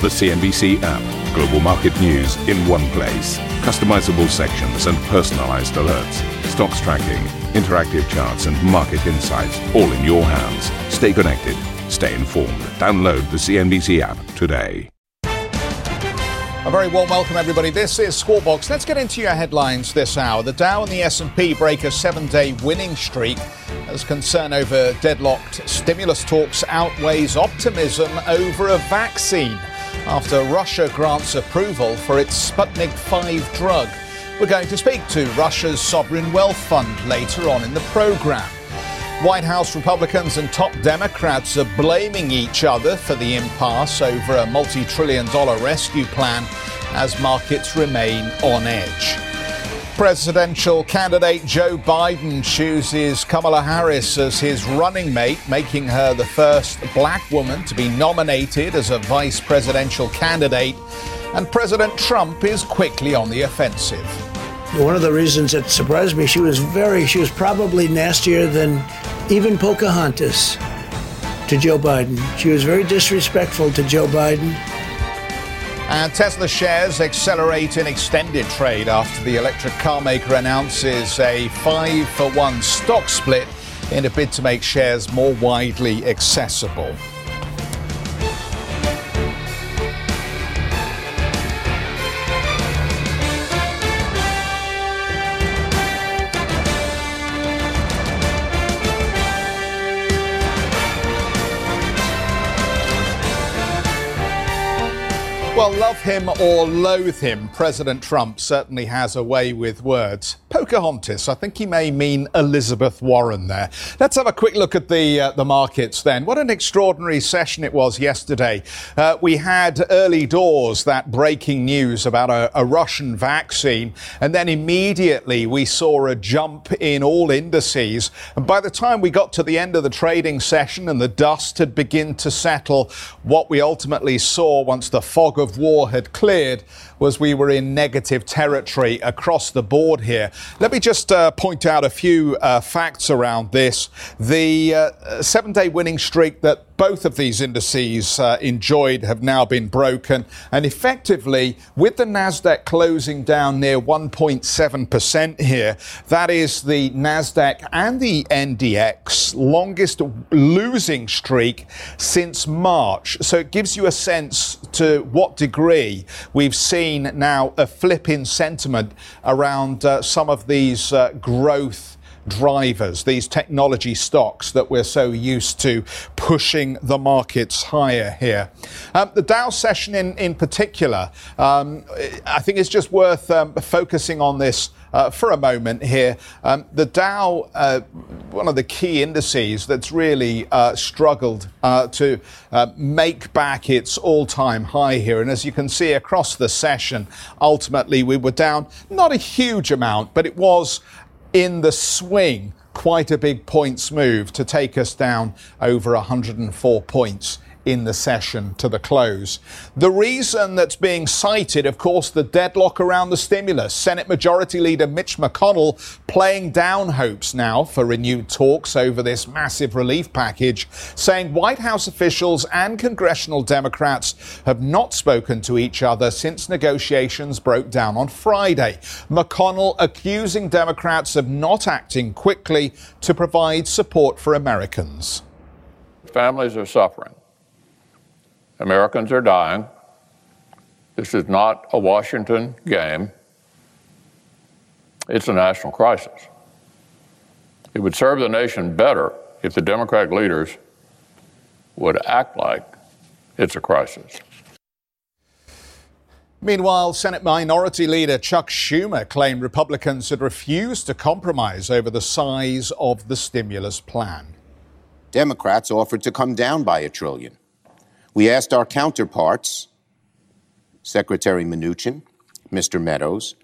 The CNBC app. Global market news in one place. Customizable sections and personalized alerts. Stocks tracking, interactive charts, and market insights all in your hands. Stay connected. Stay informed. Download the CNBC app today. A very warm welcome, everybody. This is Squawk Box. Let's get into your headlines this hour. The Dow and the S&P break a seven-day winning streak as concern over deadlocked stimulus talks outweighs optimism over a vaccine after Russia grants approval for its Sputnik 5 drug. We're going to speak to Russia's sovereign wealth fund later on in the program. White House Republicans and top Democrats are blaming each other for the impasse over a multi trillion dollar rescue plan as markets remain on edge. Presidential candidate Joe Biden chooses Kamala Harris as his running mate, making her the first black woman to be nominated as a vice presidential candidate. And President Trump is quickly on the offensive. One of the reasons it surprised me, she was very, she was probably nastier than even Pocahontas to Joe Biden. She was very disrespectful to Joe Biden. And Tesla shares accelerate in extended trade after the electric car maker announces a five for one stock split in a bid to make shares more widely accessible. Well, love him or loathe him, President Trump certainly has a way with words. Pocahontas, I think he may mean Elizabeth Warren there. Let's have a quick look at the uh, the markets then. What an extraordinary session it was yesterday. Uh, we had early doors that breaking news about a, a Russian vaccine, and then immediately we saw a jump in all indices. And by the time we got to the end of the trading session and the dust had begun to settle, what we ultimately saw once the fog of war had cleared was we were in negative territory across the board here. Let me just uh, point out a few uh, facts around this. The uh, seven day winning streak that both of these indices uh, enjoyed have now been broken. And effectively, with the NASDAQ closing down near 1.7% here, that is the NASDAQ and the NDX longest losing streak since March. So it gives you a sense to what degree we've seen now a flip in sentiment around uh, some of these uh, growth drivers, these technology stocks that we're so used to pushing the markets higher here. Um, the Dow session in, in particular, um, I think it's just worth um, focusing on this uh, for a moment here. Um, the Dow, uh, one of the key indices that's really uh, struggled uh, to uh, make back its all time high here. And as you can see across the session, ultimately we were down not a huge amount, but it was in the swing quite a big points move to take us down over 104 points in the session to the close. The reason that's being cited, of course, the deadlock around the stimulus. Senate Majority Leader Mitch McConnell playing down hopes now for renewed talks over this massive relief package, saying White House officials and congressional Democrats have not spoken to each other since negotiations broke down on Friday. McConnell accusing Democrats of not acting quickly to provide support for Americans. Families are suffering. Americans are dying. This is not a Washington game. It's a national crisis. It would serve the nation better if the Democratic leaders would act like it's a crisis. Meanwhile, Senate Minority Leader Chuck Schumer claimed Republicans had refused to compromise over the size of the stimulus plan. Democrats offered to come down by a trillion. We asked our counterparts, Secretary Mnuchin, Mr. Meadows,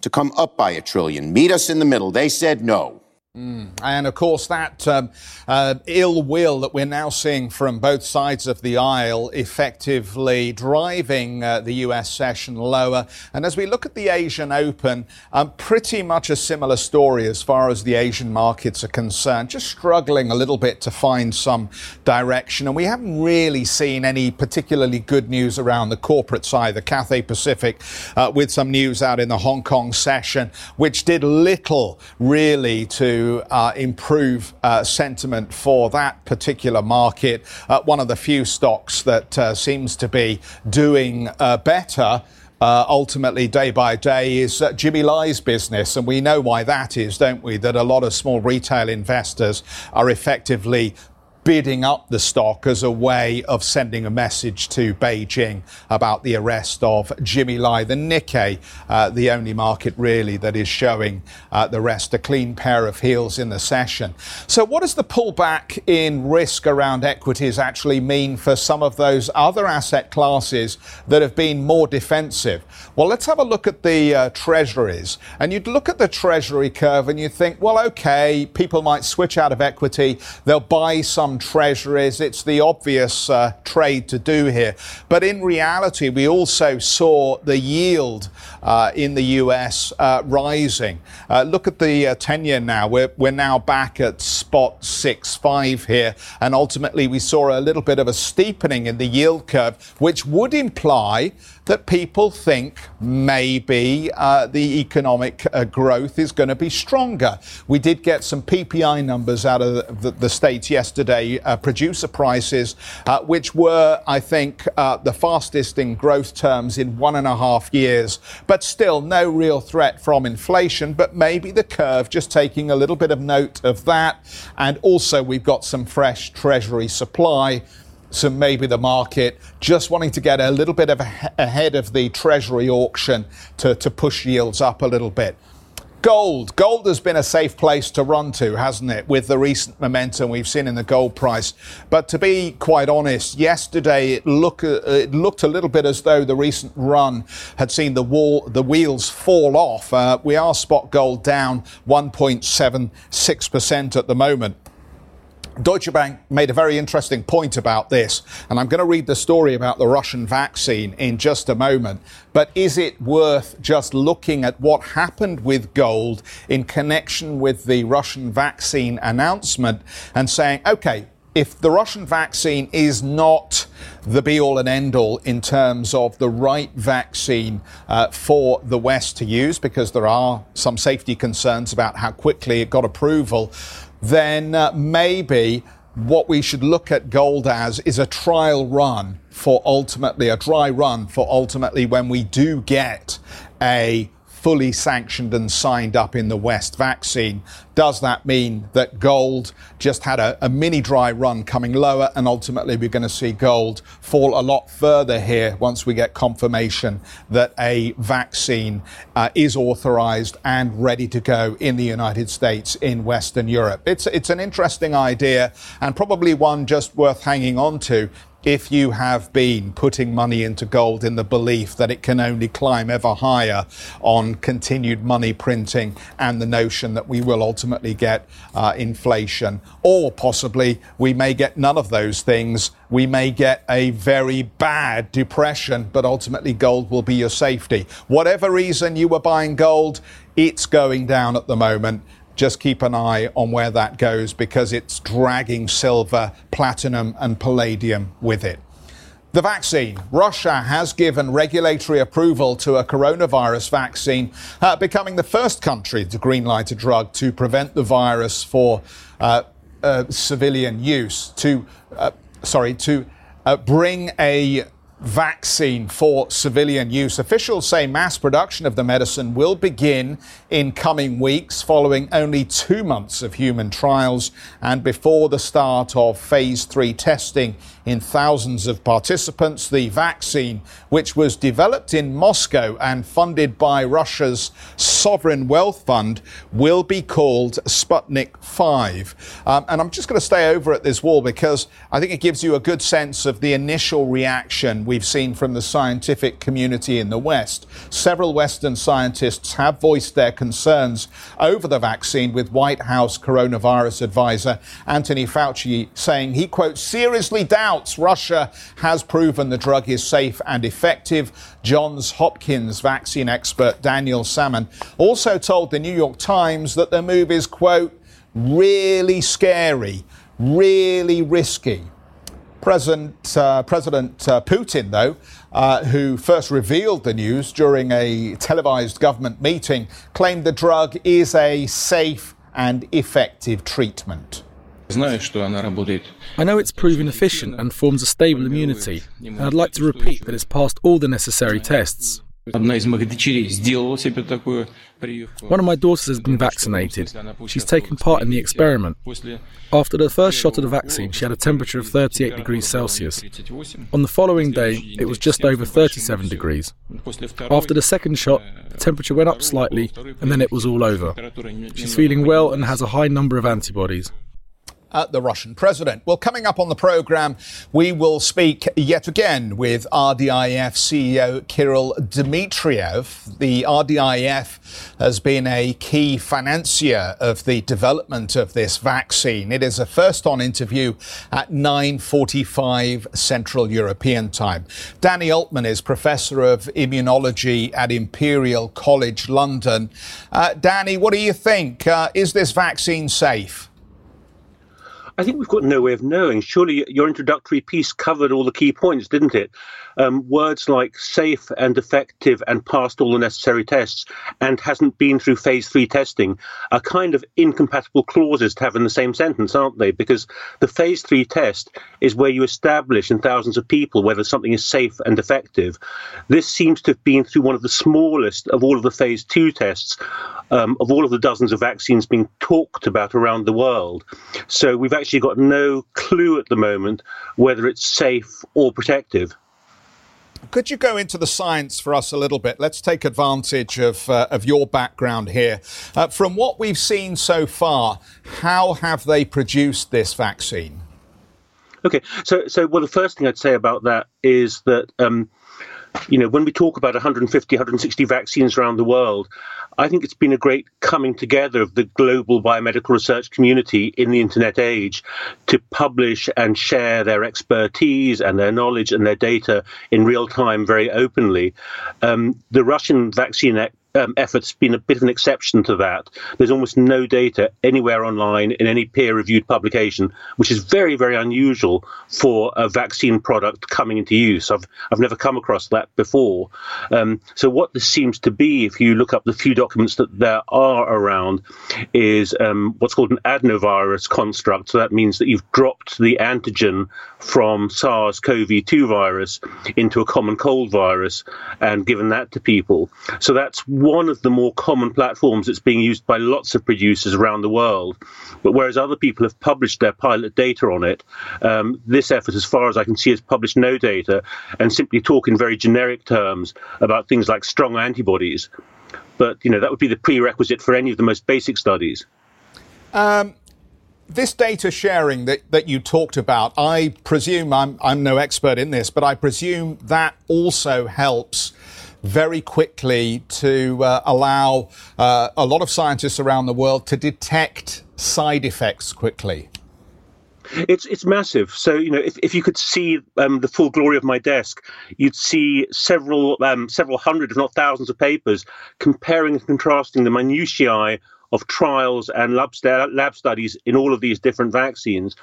to come up by a trillion, meet us in the middle. They said no. Mm. And of course, that um, uh, ill will that we're now seeing from both sides of the aisle effectively driving uh, the US session lower. And as we look at the Asian Open, um, pretty much a similar story as far as the Asian markets are concerned, just struggling a little bit to find some direction. And we haven't really seen any particularly good news around the corporate side. The Cathay Pacific, uh, with some news out in the Hong Kong session, which did little really to uh, improve uh, sentiment for that particular market. Uh, one of the few stocks that uh, seems to be doing uh, better. Uh, ultimately, day by day, is Jimmy Lai's business. And we know why that is, don't we? That a lot of small retail investors are effectively bidding up the stock as a way of sending a message to Beijing about the arrest of Jimmy Lai. The Nikkei, uh, the only market really that is showing uh, the rest a clean pair of heels in the session. So, what does the pullback in risk around equities actually mean for some of those other asset classes that have been more defensive? Well, let's have a look at the uh, treasuries. And you'd look at the treasury curve and you think, well, okay, people might switch out of equity, they'll buy some treasuries. It's the obvious uh, trade to do here. But in reality, we also saw the yield uh, in the US uh, rising. Uh, look at the uh, 10 year now. We're, we're now back at spot 6.5 here. And ultimately, we saw a little bit of a steepening in the yield curve, which would imply that people think maybe uh, the economic uh, growth is going to be stronger. We did get some PPI numbers out of the, the States yesterday, uh, producer prices, uh, which were, I think, uh, the fastest in growth terms in one and a half years, but still no real threat from inflation, but maybe the curve just taking a little bit of note of that. And also, we've got some fresh Treasury supply so maybe the market just wanting to get a little bit of a, ahead of the treasury auction to, to push yields up a little bit. Gold. Gold has been a safe place to run to, hasn't it, with the recent momentum we've seen in the gold price. But to be quite honest, yesterday it, look, it looked a little bit as though the recent run had seen the, wall, the wheels fall off. Uh, we are spot gold down 1.76% at the moment. Deutsche Bank made a very interesting point about this, and I'm going to read the story about the Russian vaccine in just a moment. But is it worth just looking at what happened with gold in connection with the Russian vaccine announcement and saying, okay, if the Russian vaccine is not the be all and end all in terms of the right vaccine uh, for the West to use, because there are some safety concerns about how quickly it got approval, then uh, maybe what we should look at gold as is a trial run for ultimately a dry run for ultimately when we do get a fully sanctioned and signed up in the West vaccine. Does that mean that gold just had a, a mini dry run coming lower and ultimately we're going to see gold fall a lot further here once we get confirmation that a vaccine uh, is authorized and ready to go in the United States, in Western Europe? It's, it's an interesting idea and probably one just worth hanging on to if you have been putting money into gold in the belief that it can only climb ever higher on continued money printing and the notion that we will ultimately get uh, inflation, or possibly we may get none of those things. We may get a very bad depression, but ultimately gold will be your safety. Whatever reason you were buying gold, it's going down at the moment just keep an eye on where that goes because it's dragging silver, platinum, and palladium with it. The vaccine. Russia has given regulatory approval to a coronavirus vaccine, uh, becoming the first country to greenlight a drug to prevent the virus for uh, uh, civilian use. To uh, sorry, to uh, bring a vaccine for civilian use. Officials say mass production of the medicine will begin in coming weeks following only two months of human trials and before the start of phase three testing in thousands of participants. The vaccine, which was developed in Moscow and funded by Russia's sovereign wealth fund, will be called Sputnik 5. Um, and I'm just going to stay over at this wall because I think it gives you a good sense of the initial reaction we've seen from the scientific community in the West. Several Western scientists have voiced their concerns over the vaccine, with White House coronavirus advisor Anthony Fauci saying he, quote, seriously doubts Russia has proven the drug is safe and effective. Johns Hopkins vaccine expert Daniel Salmon also told the New York Times that the move is, quote, really scary, really risky. President, uh, President uh, Putin, though, uh, who first revealed the news during a televised government meeting, claimed the drug is a safe and effective treatment. I know it's proven efficient and forms a stable immunity, and I'd like to repeat that it's passed all the necessary tests. One of my daughters has been vaccinated. She's taken part in the experiment. After the first shot of the vaccine, she had a temperature of 38 degrees Celsius. On the following day, it was just over 37 degrees. After the second shot, the temperature went up slightly, and then it was all over. She's feeling well and has a high number of antibodies at the Russian president. Well, coming up on the program, we will speak yet again with RDIF CEO Kirill Dmitriev. The RDIF has been a key financier of the development of this vaccine. It is a first on interview at 9:45 Central European Time. Danny Altmann is professor of immunology at Imperial College London. Uh, Danny, what do you think? Uh, is this vaccine safe? I think we've got no way of knowing. Surely your introductory piece covered all the key points, didn't it? Um, words like safe and effective and passed all the necessary tests and hasn't been through phase three testing are kind of incompatible clauses to have in the same sentence, aren't they? Because the phase three test is where you establish in thousands of people whether something is safe and effective. This seems to have been through one of the smallest of all of the phase two tests um, of all of the dozens of vaccines being talked about around the world. So we've actually got no clue at the moment whether it's safe or protective. Could you go into the science for us a little bit? Let's take advantage of, uh, of your background here. Uh, from what we've seen so far, how have they produced this vaccine? Okay, so so well, the first thing I'd say about that is that um, you know when we talk about 150, 160 vaccines around the world, I think it's been a great coming together of the global biomedical research community in the internet age to publish and share their expertise and their knowledge and their data in real time very openly. Um, the Russian vaccine um, effort's been a bit of an exception to that. There's almost no data anywhere online in any peer reviewed publication, which is very, very unusual for a vaccine product coming into use. I've, I've never come across that before. Um, so, what this seems to be, if you look up the few documents that there are around, is um, what's called an adenovirus construct. So, that means that you've dropped the antigen from SARS CoV 2 virus into a common cold virus and given that to people. So, that's one of the more common platforms that's being used by lots of producers around the world. But whereas other people have published their pilot data on it, um, this effort, as far as I can see, has published no data and simply talk in very generic terms about things like strong antibodies. But you know that would be the prerequisite for any of the most basic studies. Um, this data sharing that, that you talked about, I presume I'm, I'm no expert in this, but I presume that also helps very quickly to uh, allow uh, a lot of scientists around the world to detect side effects quickly. It's it's massive. So you know, if, if you could see um, the full glory of my desk, you'd see several um, several hundred, if not thousands, of papers comparing and contrasting the minutiae of trials and lab, lab studies in all of these different vaccines.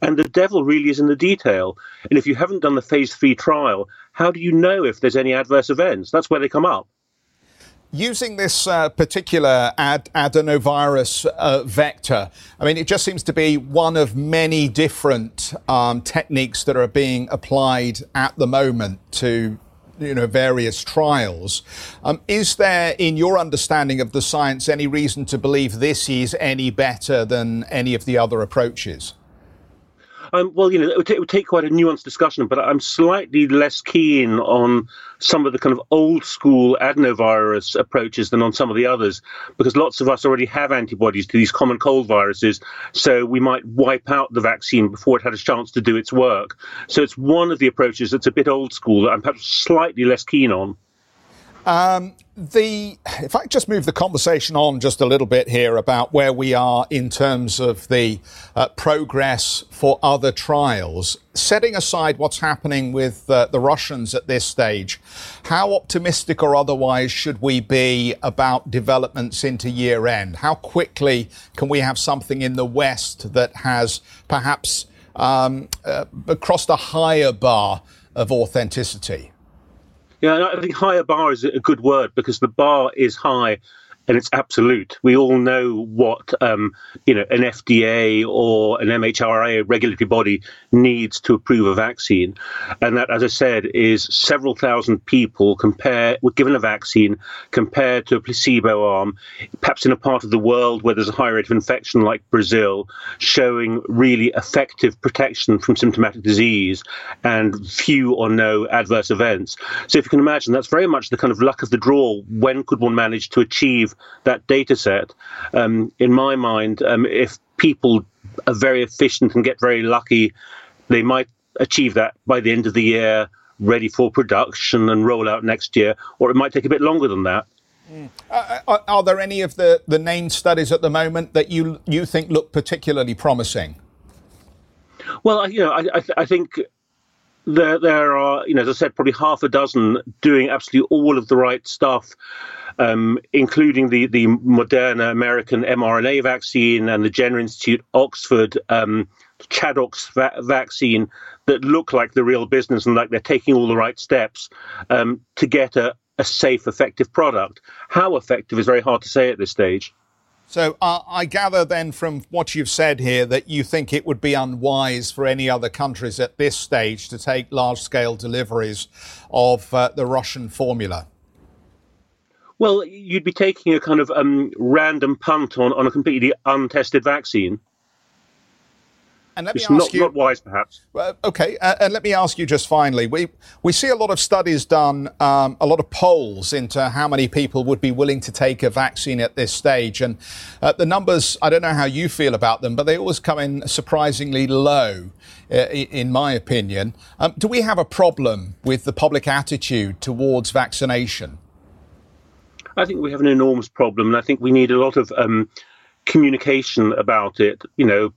And the devil really is in the detail. And if you haven't done the phase three trial, how do you know if there's any adverse events? That's where they come up. Using this uh, particular ad- adenovirus uh, vector, I mean, it just seems to be one of many different um, techniques that are being applied at the moment to you know various trials. Um, is there, in your understanding of the science, any reason to believe this is any better than any of the other approaches? Um, well, you know, it would, it would, take quite a nuanced discussion, but I'm slightly less keen on some of the kind of old school adenovirus approaches than on some of the others, because lots of us already have antibodies to these common cold viruses, so we might wipe out the vaccine before it had a chance to do its work. So it's one of the approaches that's a bit old school that I'm perhaps slightly less keen on. Um, the if I just move the conversation on just a little bit here about where we are in terms of the uh, progress for other trials, setting aside what's happening with uh, the Russians at this stage, how optimistic or otherwise should we be about developments into year end? How quickly can we have something in the West that has perhaps um, uh, crossed a higher bar of authenticity? Yeah, I think higher bar is a good word because the bar is high and it's absolute. We all know what um, you know an FDA or an MHRA regulatory body needs to approve a vaccine, and that, as I said, is several thousand people compare were given a vaccine compared to a placebo arm, perhaps in a part of the world where there's a high rate of infection like Brazil, showing really effective protection from symptomatic disease and few or no adverse events. So if you can imagine, that's very much the kind of luck of the draw. When could one manage to achieve that data set. Um, in my mind, um, if people are very efficient and get very lucky, they might achieve that by the end of the year, ready for production and roll out next year, or it might take a bit longer than that. Mm. Uh, are, are, there any of the, the named studies at the moment that you you think look particularly promising? Well, you know, I, I, I think there there are, you know, as I said, probably half a dozen doing absolutely all of the right stuff um, including the, the Moderna American mRNA vaccine and the Jenner Institute Oxford um, ChAdOx va- vaccine that look like the real business and like they're taking all the right steps um, to get a, a safe, effective product. How effective is very hard to say at this stage. So uh, I gather then from what you've said here that you think it would be unwise for any other countries at this stage to take large scale deliveries of uh, the Russian formula. Well, you'd be taking a kind of um, random punt on, on a completely untested vaccine. And let it's me ask not, you, not wise, perhaps. Uh, okay, uh, and let me ask you just finally. We we see a lot of studies done, um, a lot of polls into how many people would be willing to take a vaccine at this stage, and uh, the numbers. I don't know how you feel about them, but they always come in surprisingly low, uh, in my opinion. Um, do we have a problem with the public attitude towards vaccination? I think we have an enormous problem, and I think we need a lot of um, communication about it. You know,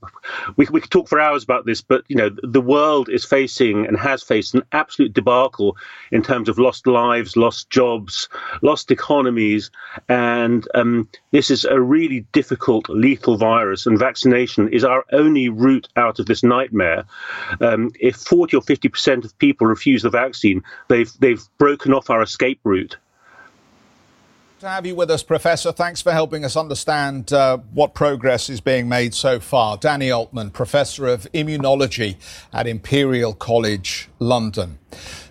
we, we could talk for hours about this, but you know, the world is facing and has faced an absolute debacle in terms of lost lives, lost jobs, lost economies, and um, this is a really difficult, lethal virus. And vaccination is our only route out of this nightmare. Um, if 40 or 50 percent of people refuse the vaccine, they've they've broken off our escape route to have you with us, Professor. Thanks for helping us understand uh, what progress is being made so far. Danny Altmann, Professor of Immunology at Imperial College London.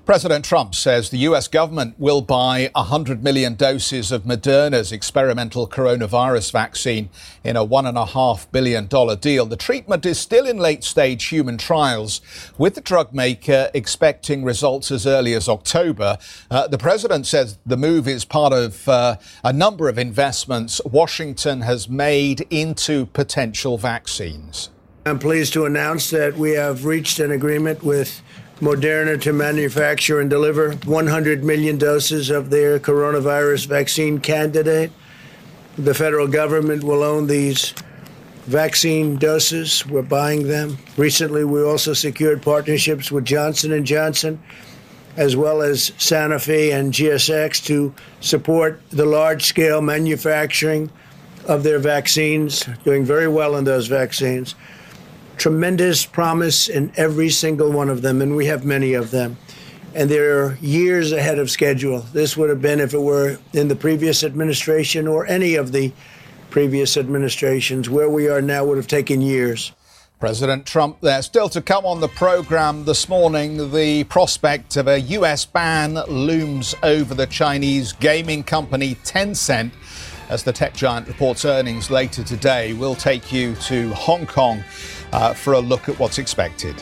President Trump says the US government will buy 100 million doses of Moderna's experimental coronavirus vaccine in a $1.5 billion deal. The treatment is still in late stage human trials, with the drug maker expecting results as early as October. Uh, the president says the move is part of uh, a number of investments Washington has made into potential vaccines. I'm pleased to announce that we have reached an agreement with Moderna to manufacture and deliver 100 million doses of their coronavirus vaccine candidate. The federal government will own these vaccine doses. We're buying them. Recently, we also secured partnerships with Johnson & Johnson as well as Sanofi and GSK to support the large-scale manufacturing of their vaccines, doing very well in those vaccines tremendous promise in every single one of them, and we have many of them. And they're years ahead of schedule. This would have been if it were in the previous administration or any of the previous administrations. Where we are now would have taken years. President Trump there. Still to come on the program this morning, the prospect of a US ban looms over the Chinese gaming company Tencent as the tech giant reports earnings later today. We'll take you to Hong Kong uh, for a look at what's expected.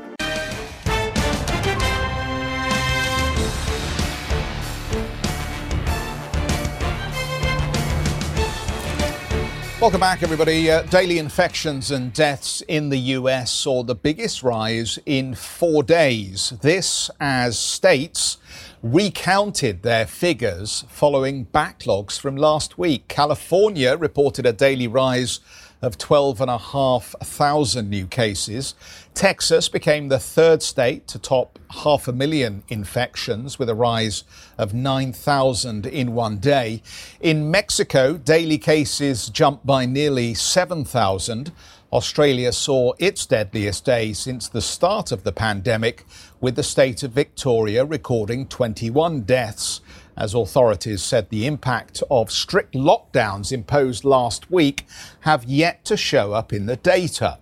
Welcome back, everybody. Uh, daily infections and deaths in the US saw the biggest rise in four days. This as states recounted their figures following backlogs from last week. California reported a daily rise of 12,500 new cases. Texas became the third state to top half a million infections with a rise of 9,000 in one day. In Mexico, daily cases jumped by nearly 7,000. Australia saw its deadliest day since the start of the pandemic, with the state of Victoria recording 21 deaths as authorities said the impact of strict lockdowns imposed last week have yet to show up in the data.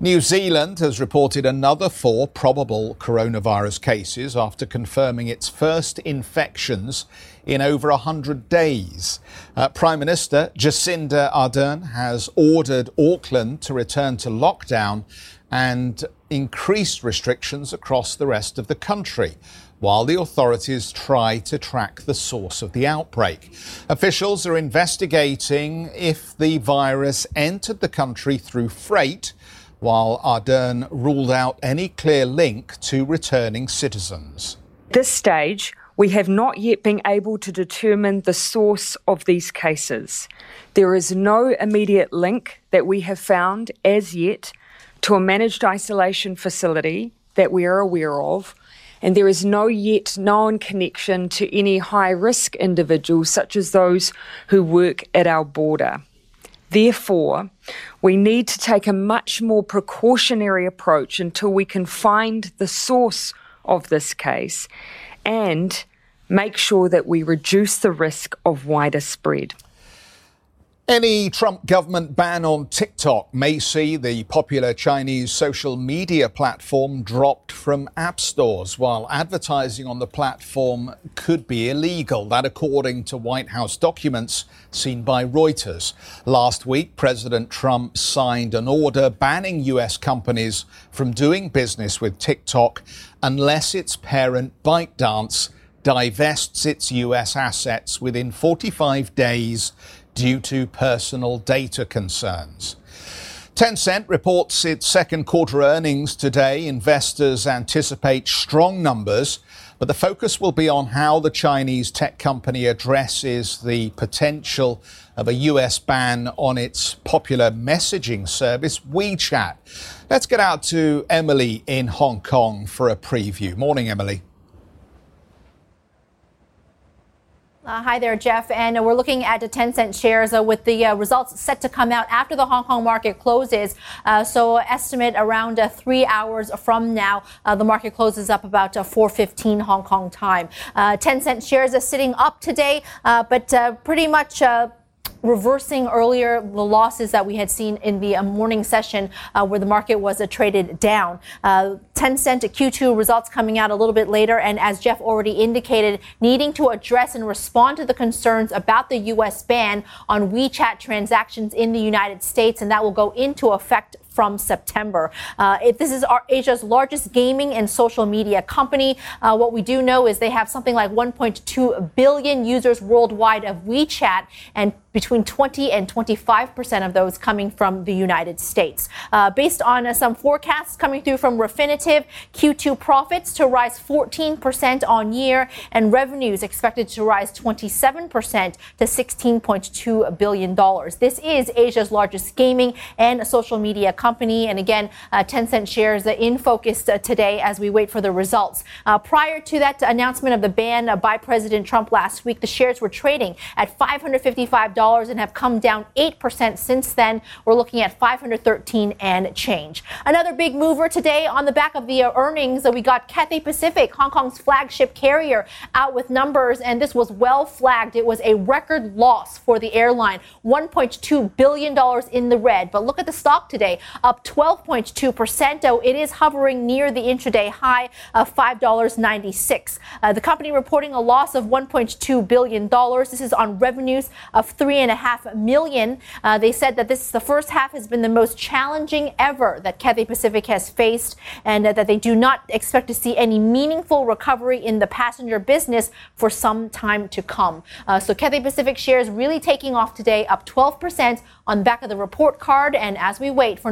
New Zealand has reported another four probable coronavirus cases after confirming its first infections in over 100 days. Uh, Prime Minister Jacinda Ardern has ordered Auckland to return to lockdown and increased restrictions across the rest of the country while the authorities try to track the source of the outbreak. Officials are investigating if the virus entered the country through freight, while Ardern ruled out any clear link to returning citizens. This stage, we have not yet been able to determine the source of these cases. There is no immediate link that we have found as yet to a managed isolation facility that we are aware of and there is no yet known connection to any high risk individuals, such as those who work at our border. Therefore, we need to take a much more precautionary approach until we can find the source of this case and make sure that we reduce the risk of wider spread. Any Trump government ban on TikTok may see the popular Chinese social media platform dropped from app stores, while advertising on the platform could be illegal. That, according to White House documents seen by Reuters. Last week, President Trump signed an order banning U.S. companies from doing business with TikTok unless its parent ByteDance divests its U.S. assets within 45 days due to personal data concerns. Tencent reports its second quarter earnings today. Investors anticipate strong numbers, but the focus will be on how the Chinese tech company addresses the potential of a US ban on its popular messaging service, WeChat. Let's get out to Emily in Hong Kong for a preview. Morning, Emily. Uh, hi there, Geoff. And uh, we're looking at the Tencent shares uh, with the uh, results set to come out after the Hong Kong market closes. Uh, so, estimate around uh, three hours from now, the market closes up about 4:15 Hong Kong time. Tencent shares are sitting up today, but pretty much reversing earlier the losses that we had seen in the uh, morning session uh, where the market was uh, traded down. Uh, cent Q2 results coming out a little bit later, and as Geoff already indicated, needing to address and respond to the concerns about the U.S. ban on WeChat transactions in the United States, and that will go into effect from September. Uh, this is our, Asia's largest gaming and social media company. Uh, what we do know is they have something like 1.2 billion users worldwide of WeChat, and between 20 and 25 percent of those coming from the United States. Uh, based on uh, some forecasts coming through from Refinitiv, Q2 profits to rise 14 percent on year, and revenues expected to rise 27 percent to 16.2 billion dollars. This is Asia's largest gaming and social media company. And again, uh, Tencent shares in focus uh, today as we wait for the results. Uh, prior to that announcement of the ban uh, by President Trump last week, the shares were trading at $555 and have come down 8% since then. We're looking at 513 and change. Another big mover today on the back of the earnings, we got Cathay Pacific, Hong Kong's flagship carrier, out with numbers, and this was well flagged. It was a record loss for the airline, $1.2 billion in the red. But look at the stock today, up 12.2%, though it is hovering near the intraday high of $5.96. Uh, the company reporting a loss of $1.2 billion. This is on revenues of $3.5 million. Uh, they said that this is the first half has been the most challenging ever that Cathay Pacific has faced, and uh, that they do not expect to see any meaningful recovery in the passenger business for some time to come. Uh, so Cathay Pacific shares really taking off today, up 12% on back of the report card, and as we wait for